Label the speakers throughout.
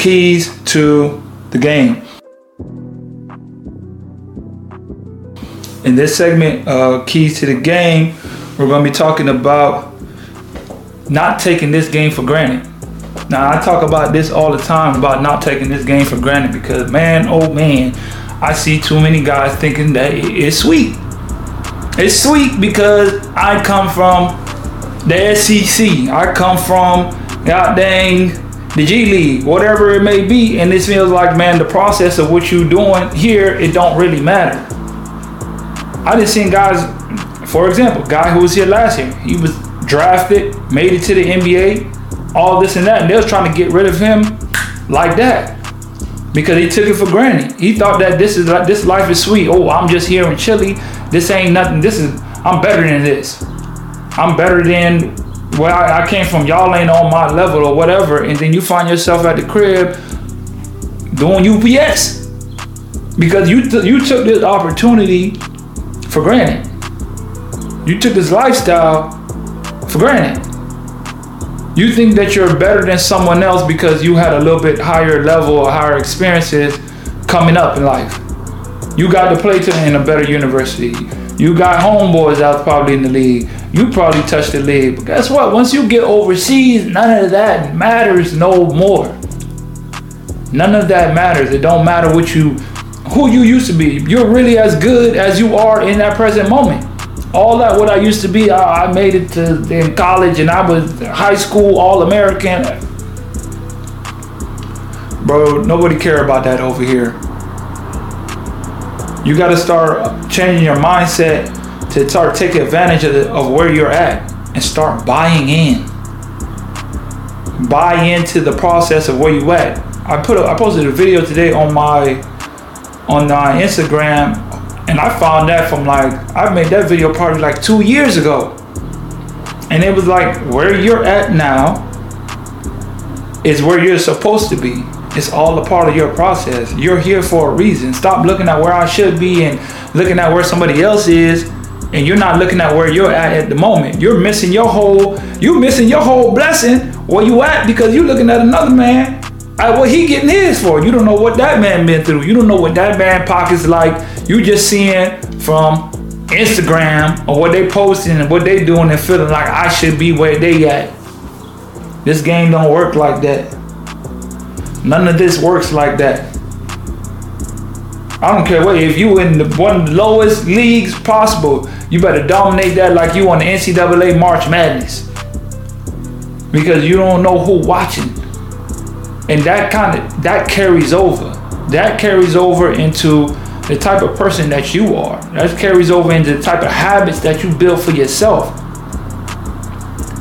Speaker 1: keys to the game. In this segment, uh, keys to the game, we're going to be talking about not taking this game for granted. Now, I talk about this all the time about not taking this game for granted because, man, oh man, I see too many guys thinking that it's sweet. It's sweet because I come from the SEC. I come from, god dang, the G League, whatever it may be, and this feels like, man, the process of what you're doing here, it don't really matter. I just seen guys, for example, guy who was here last year, he was drafted, made it to the NBA, all this and that, and they was trying to get rid of him like that because he took it for granted. He thought that this is this life is sweet. Oh, I'm just here in Chile. This ain't nothing. This is I'm better than this. I'm better than where I, I came from. Y'all ain't on my level or whatever. And then you find yourself at the crib doing UPS because you t- you took this opportunity for granted. You took this lifestyle for granted. You think that you're better than someone else because you had a little bit higher level or higher experiences coming up in life. You got to play to in a better university. You got homeboys that's probably in the league. You probably touched the league. But guess what? Once you get overseas, none of that matters no more. None of that matters. It don't matter what you who you used to be. You're really as good as you are in that present moment all that what I used to be, I, I made it to in college and I was high school all American. Bro, nobody care about that over here. You got to start changing your mindset to start taking advantage of, the, of where you're at and start buying in. Buy into the process of where you at. I put a, I posted a video today on my on my Instagram and I found that from like, I made that video probably like two years ago. And it was like, where you're at now is where you're supposed to be. It's all a part of your process. You're here for a reason. Stop looking at where I should be and looking at where somebody else is. And you're not looking at where you're at at the moment. You're missing your whole, you're missing your whole blessing where you at because you're looking at another man at what he getting his for. You don't know what that man been through. You don't know what that man pockets like. You just seeing from Instagram or what they posting and what they doing and feeling like I should be where they at. This game don't work like that. None of this works like that. I don't care what if you in the one of the lowest leagues possible, you better dominate that like you on the NCAA March Madness. Because you don't know who watching. And that kind of that carries over. That carries over into the type of person that you are. That carries over into the type of habits that you build for yourself.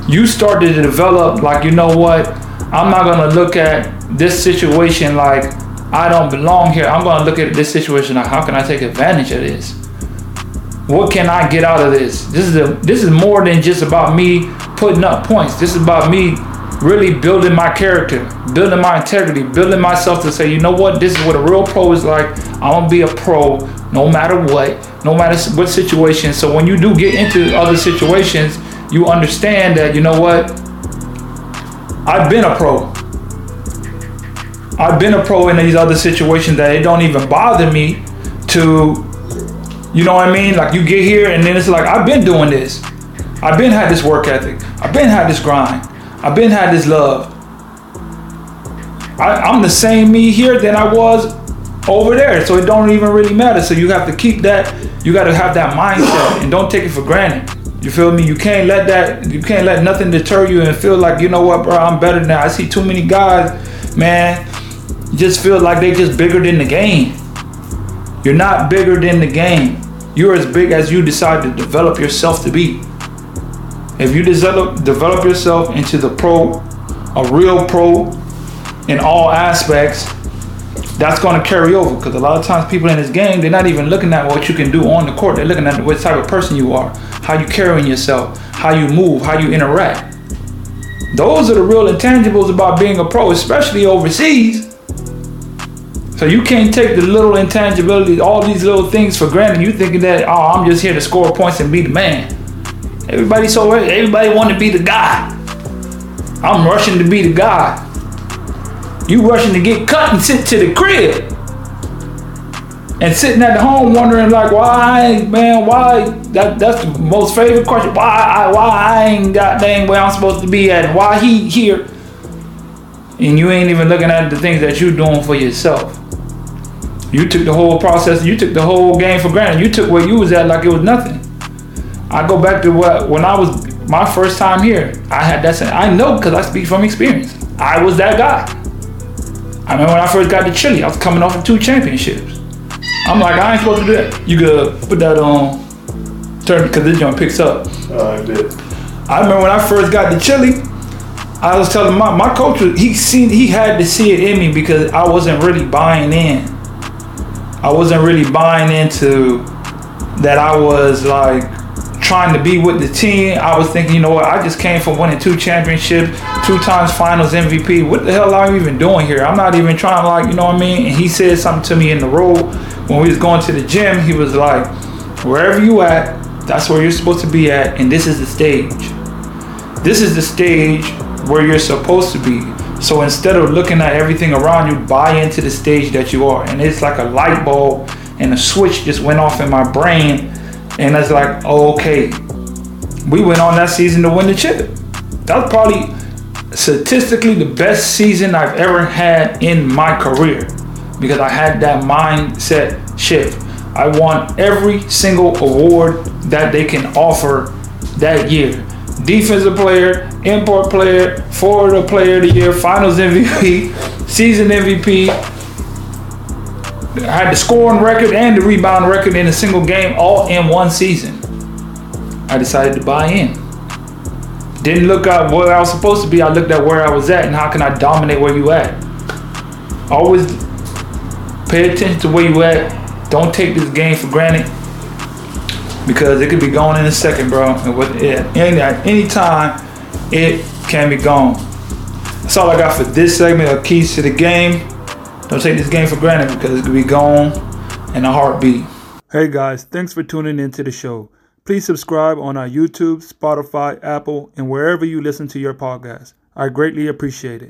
Speaker 1: You start to develop like you know what? I'm not to look at this situation like i don't belong here i'm going to look at this situation like how can i take advantage of this what can i get out of this this is a this is more than just about me putting up points this is about me really building my character, building my integrity, building myself to say, you know what, this is what a real pro is like. I'm gonna be a pro no matter what, no matter what situation. So when you do get into other situations, you understand that, you know what, I've been a pro. I've been a pro in these other situations that it don't even bother me to, you know what I mean? Like you get here and then it's like, I've been doing this. I've been had this work ethic. I've been had this grind. I've been had this love. I, am the same me here than I was over there. So it don't even really matter. So you have to keep that, you gotta have that mindset and don't take it for granted. You feel me? You can't let that you can't let nothing deter you and feel like, you know what, bro, I'm better now. I see too many guys, man, just feel like they just bigger than the game. You're not bigger than the game. You're as big as you decide to develop yourself to be. If you develop develop yourself into the pro, a real pro in all aspects, that's going to carry over because a lot of times people in this game they're not even looking at what you can do on the court they're looking at what type of person you are how you carrying yourself how you move how you interact those are the real intangibles about being a pro especially overseas so you can't take the little intangibilities all these little things for granted you thinking that oh i'm just here to score points and be the man Everybody so everybody want to be the guy. I'm rushing to be the guy. You rushing to get cut and sit to the crib. And sitting at home wondering like why man why that that's the most favorite question why I why I ain't got dang where I'm supposed to be at why he here and you ain't even looking at the things that you're doing for yourself. You took the whole process, you took the whole game for granted. You took where you was at like it was nothing. I go back to what when I was my first time here, I had that. I know because I speak from experience. I was that guy. I remember when I first got to Chile, I was coming off of two championships. I'm like, I ain't supposed to do that. You could put that on, turn because this joint picks up.
Speaker 2: Oh, I did.
Speaker 1: I remember when I first got to Chile, I was telling my my coach he seen he had to see it in me because I wasn't really buying in. I wasn't really buying into that I was like trying to be with the team. I was thinking, you know what, I just came from winning two championships, two times finals MVP. What the hell am I even doing here? I'm not even trying like, you know what I mean? And he said something to me in the road when we was going to the gym. He was like, wherever you at, that's where you're supposed to be at, and this is the stage. This is the stage where you're supposed to be. So instead of looking at everything around you, buy into the stage that you are. And it's like a light bulb and a switch just went off in my brain and it's like, oh, okay, we went on that season to win the chip. That was probably statistically the best season I've ever had in my career because I had that mindset shift. I want every single award that they can offer that year. Defensive player, import player, Florida player of the year, finals MVP, season MVP, I had the scoring record and the rebound record in a single game all in one season. I decided to buy in. Didn't look at where I was supposed to be. I looked at where I was at and how can I dominate where you at. Always pay attention to where you at. Don't take this game for granted because it could be gone in a second, bro. And with it, any at any time, it can be gone. That's all I got for this segment of keys to the game. Don't take this game for granted because it could be gone in a heartbeat. Hey guys, thanks for tuning into the show. Please subscribe on our YouTube, Spotify, Apple, and wherever you listen to your podcast. I greatly appreciate it.